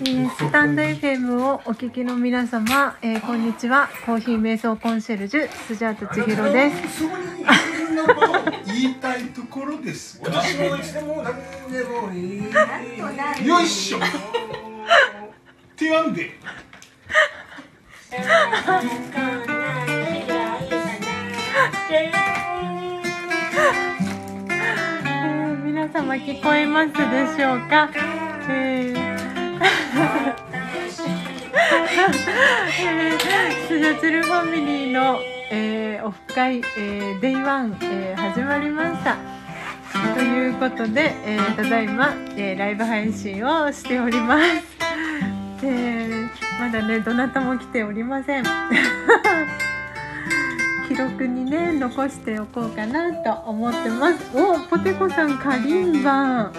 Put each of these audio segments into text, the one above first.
えースタンド FM をお聞きの皆様、えーこんにちは。コーヒー瞑想コンシェルジュスジャータ千尋です。言いたいところです。が私もいつでも何でもいい。よいしょ。ってやんで。えー皆様聞こえますでしょうか、えーえースジャチルファミリーの、えーオフ会、えー、 Day One、えー始まりました。ということで、えーただいま、えーライブ配信をしております、えーまだねどなたも来ておりません。記録にね残しておこうかなと思ってます。おポテコさんカリンバ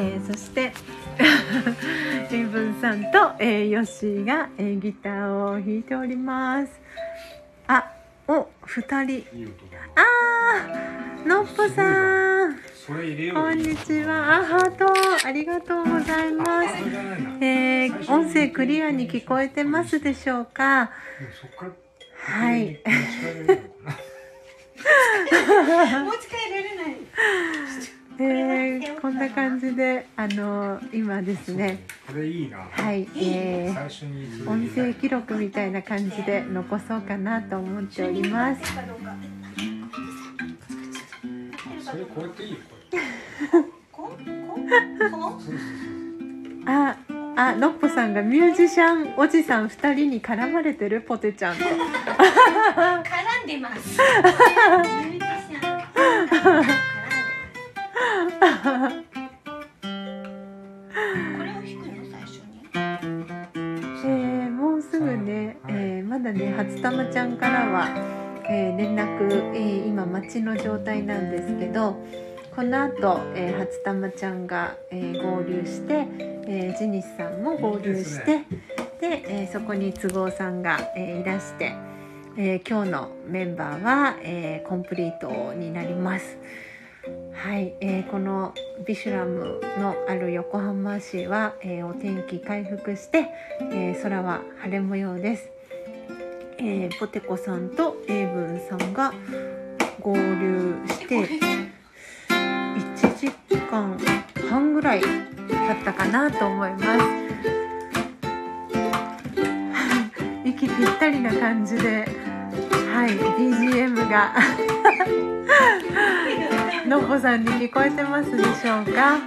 えーそして エイブンさんと、えーヨッシーが、えーギターを弾いております。あお二人。あーのっぽさん。こんにちは。あハートありがとうございます。えー音声クリアに聞こえてますでしょうか？はい。持ち帰れない。えーこんな感じであの今ですねこれいいな。はい、えー最初にそれ音声記録みたいな感じで残そうかなと思っております。それこうやっていいよ。ああのっぽさんがミュージシャンおじさん2人に絡まれてるポテちゃんと絡んでます。ミュージシャン。を弾くの最初に？えーもうすぐね、えーまだね初玉ちゃんからは、えー連絡、えー今待ちの状態なんですけどこの後、えー初玉ちゃんが、えー合流して、えージニスさんも合流していいでえーそこに都合さんが、えーいらして、えー今日のメンバーは、えーコンプリートになります。はい、えーこのビシュラムのある横浜市は、えーお天気回復して、えー空は晴れ模様です。えーポテコさんとエイブンさんが合流して1時間半ぐらい経ったかなと思います。息ぴったりな感じで、はい BGM がのっぽさんに聞こえてますでしょうか？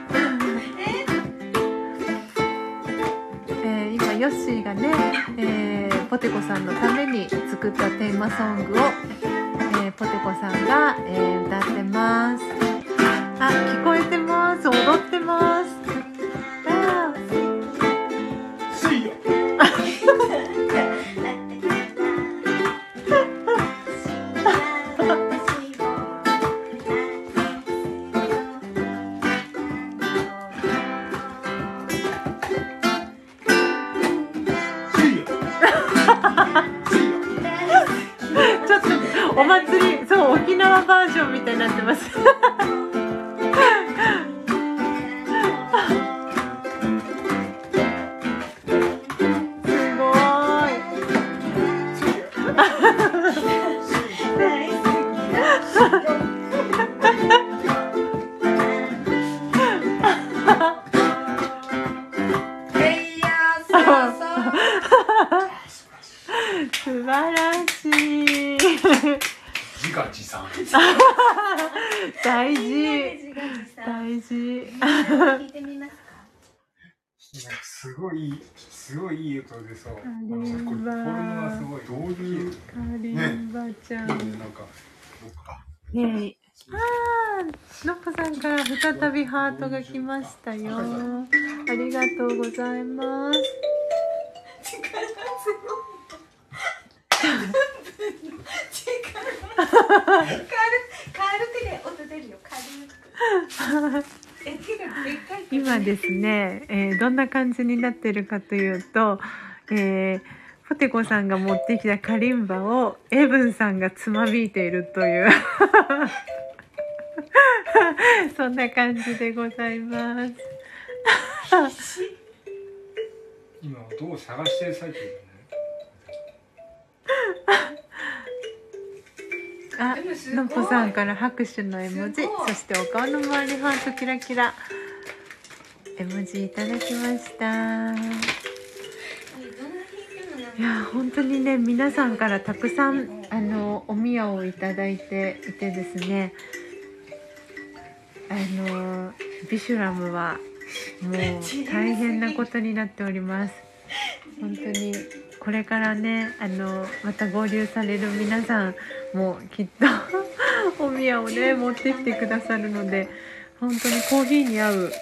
えー今ヨッシーがね、えーポテコさんのために作ったテーマソングを、えーポテコさんが、えー歌ってます。あ、聞こえてます。踊ってます。ョンみたいになってます。すますか。すごいすごいいい音でさ。あリンバのこれフォルムがすごいどういうカリンバちゃん。ねなんかあねえ。ああ、のっぽさんから再びハートが来ましたよ。ありがとうございます。力すごい。力。軽軽くで音出るよ。軽く。今ですね、えーどんな感じになってるかというと、えーポテコさんが持ってきたカリンバをエブンさんがつまびいているという そんな感じでございます。今音を探してる最中だねあのっぽさんから拍手の絵文字そしてお顔の周りハートキラキラ。絵文字いただきました。いや本当にね皆さんからたくさんあのお宮をいただいていてですね。あのビシュラムはもう 大変なことになっております。本当にこれからねあのまた合流される皆さんもきっと お宮をね持ってきてくださるので本当にコーヒーに合う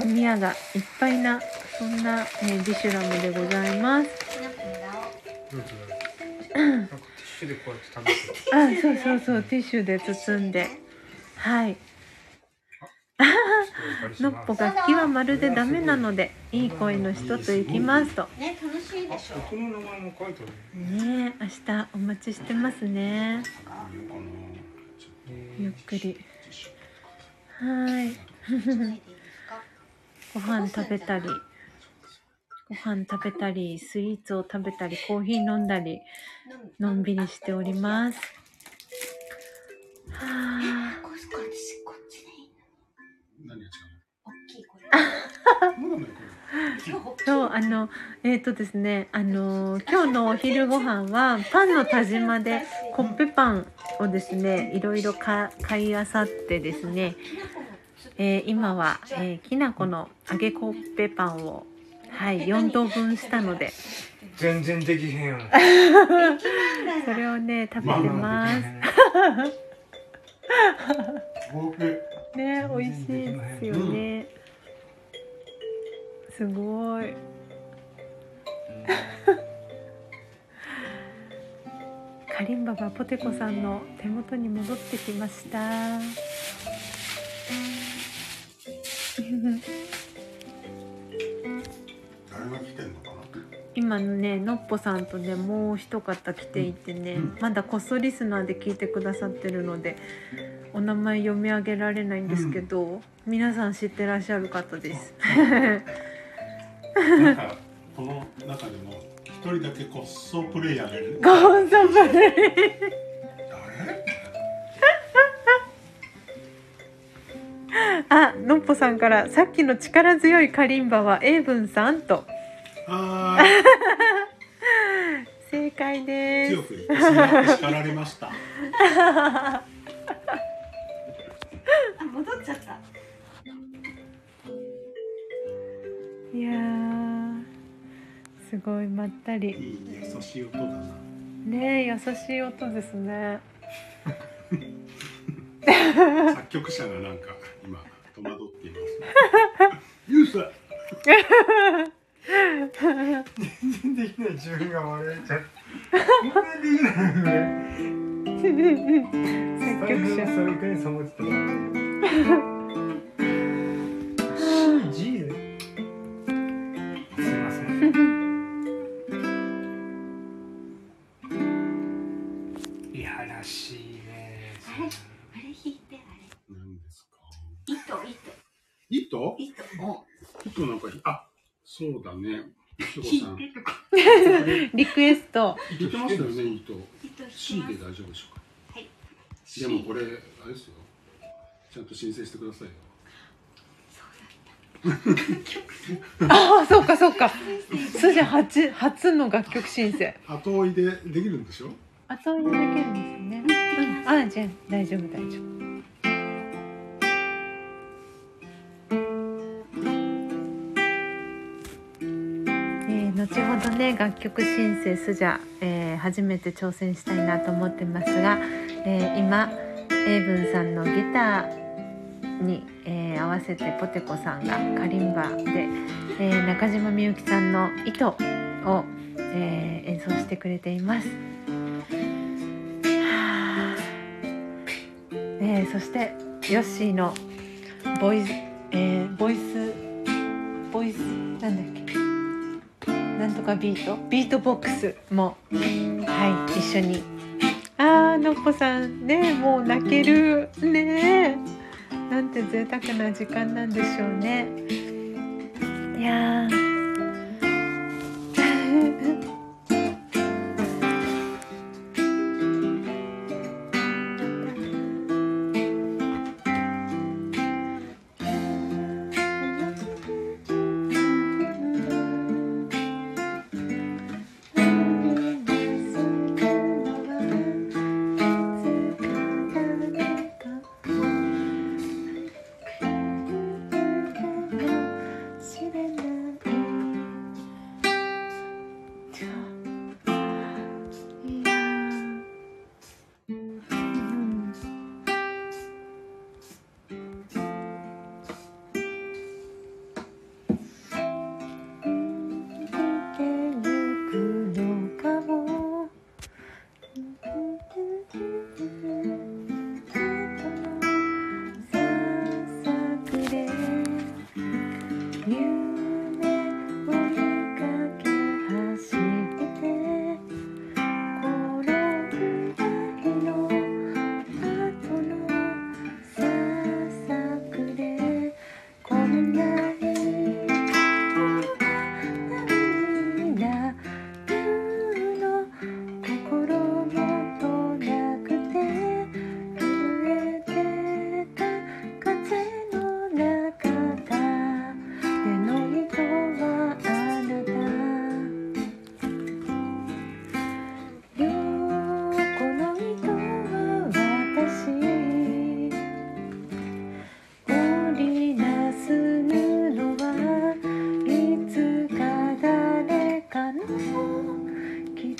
お宮がいっぱいなそんな、ね、ビシュラムでございます。きな粉もらおうどうぞなんかティッシュでこうやって食べてるあ、そうそうそう、ティッシュで包んで。はい。のっぽ楽器はまるでダメなので、いい声の人と行きますと。ね楽しいあでしょ音の名前も書いてあるねえ、明日お待ちしてますね。ゆっくり。はい。ご飯食べたり。ご飯食べたり、スイーツを食べたり、コーヒー飲んだり、のんびりしております。そうあのえっ、とですねあの今日のお昼ご飯はパンの田島でコッペパンをですねいろいろか買いあさってですね、えー今は、えーきな粉の揚げコッペパンをはい4等分したので全然できへん それをね食べてます。僕ね美味しいですよねすごい。カリンバがポテコさんの手元に戻ってきました。誰が来てんのかな？今のねのっぽさんとねもう一方来ていてね、うん。まだこっそリスナーで聞いてくださってるのでお名前読み上げられないんですけど、皆さん知ってらっしゃる方ですなんかこの中でも一人だけコッソプレイヤーがいる？ゴーザブレイ誰？あのっぽさんからさっきの力強いカリンバは英文さんと。あ正解ーです。強く言ってしまって叱られました。あ戻っちゃったいやーすごいまったり。いいね優しい音だな。ねえ優しい音ですね。作曲者がなんか今戸惑っています。ユース全然できない自分が笑えちゃう。こんなにできない作曲者それくらいさまってたクエスト言ってましたよね糸 C きますで大丈夫でしょうかはい。でもこれあれですよ。ちゃんと申請してくださいよ。ああそうか そうか。スジャ初初の楽曲申請。後追いでできるんでしょ？後追いでできるんですよね。うん。あじゃあ大丈夫大丈夫どね。楽曲申請スジャ、えー初めて挑戦したいなと思ってますが、えー今英文さんのギターに、えー合わせてポテコさんがカリンバで、えー中島みゆきさんの「糸」を、えー演奏してくれています。はあえそしてヨッシーのボイス、えーボイスボイスなんだっけ？なんとかビート？ビートボックスも。はい一緒に。あーのっぽさんねもう泣けるね。なんて贅沢な時間なんでしょうね。いやー。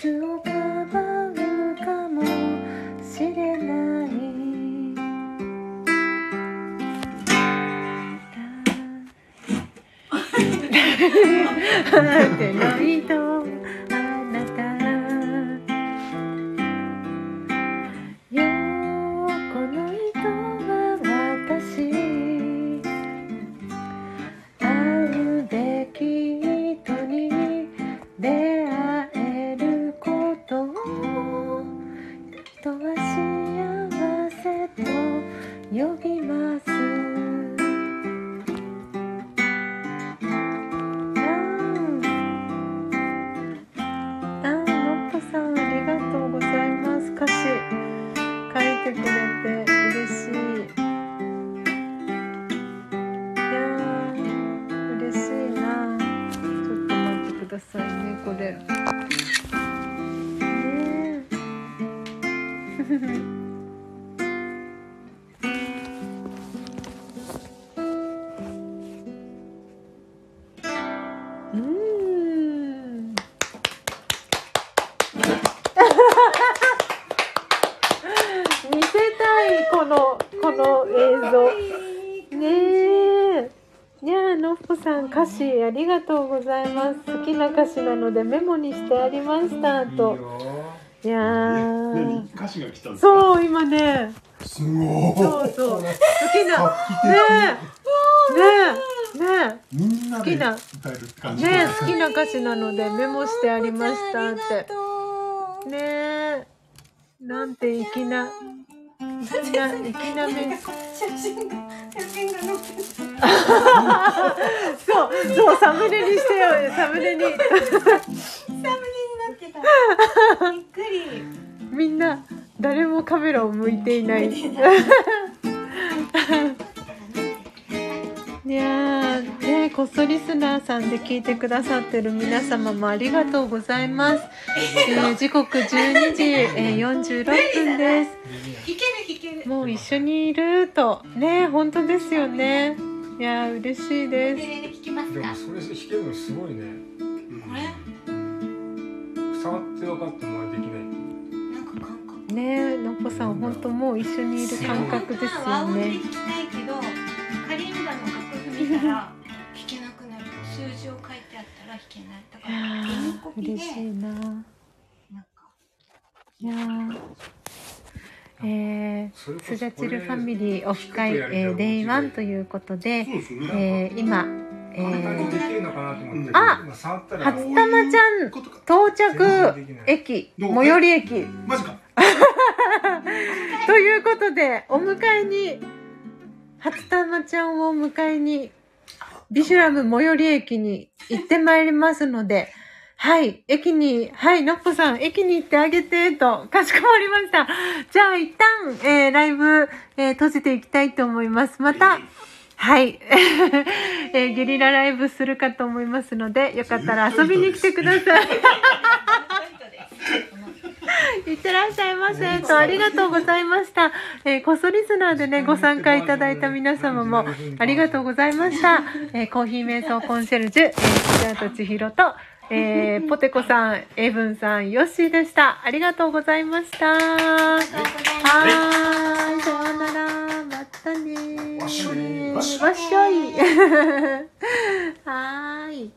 傷をかばうかもしれない。手の糸 詞ありがとうございます。好きな歌詞なのでメモにしてありましたと。いやー。歌詞が来たんですかそう今ねすごそうそう好きなねえねえね好きなねえ好きな歌詞なのでメモしてありましたってねえなんて粋な粋な粋なメッセ写真が写真が載ってそうそうサムネにしてよサムネにサムネになってた。びっくり。みんな誰もカメラを向いていない。いやーねこっそリスナーさんで聞いてくださってる皆様もありがとうございます、えー時刻12時、えー46分です。ける弾ける。もう一緒にいると。ね本当ですよね。いやー嬉しいです。ウクレレ弾きますか？でもそれ弾けるのすごいね。これ？触って分かってもできない。なんか感覚。ねえのっぽさん本当もう一緒にいる感覚ですワウでよね弾きたいけどカリンバの楽譜見たら弾けなくなる数字を書いてあったら弾けない。だから紙コピでー嬉しいな。なんかいやーえー、スジャチルファミリーオフ会、えー、デイワンということで、でねえー、今、えー、あ初玉ちゃん。到着駅最寄り駅。マジか。ということでお迎えに初玉ちゃんをお迎えにビシュラム最寄り駅に行ってまいりますのではい、駅に、はい、のっぽさん、駅に行ってあげて、と、かしこまりました。じゃあ、一旦、えー、ライブ、えー、閉じていきたいと思います。また、はい、えー、ゲリラライブするかと思いますので、よかったら遊びに来てください。いってらっしゃいませ。と、ありがとうございました。えー、こそリスナーでね、ご参加いただいた皆様も、ありがとうございました。えー、コーヒー瞑想コンシェルジュ、えー、スジャート千尋と、えー、ポテコさん、エブンさん、ヨッシーでした。ありがとうございました。はーい、さようなら。またねー。わっしょいわっしょい。はーい。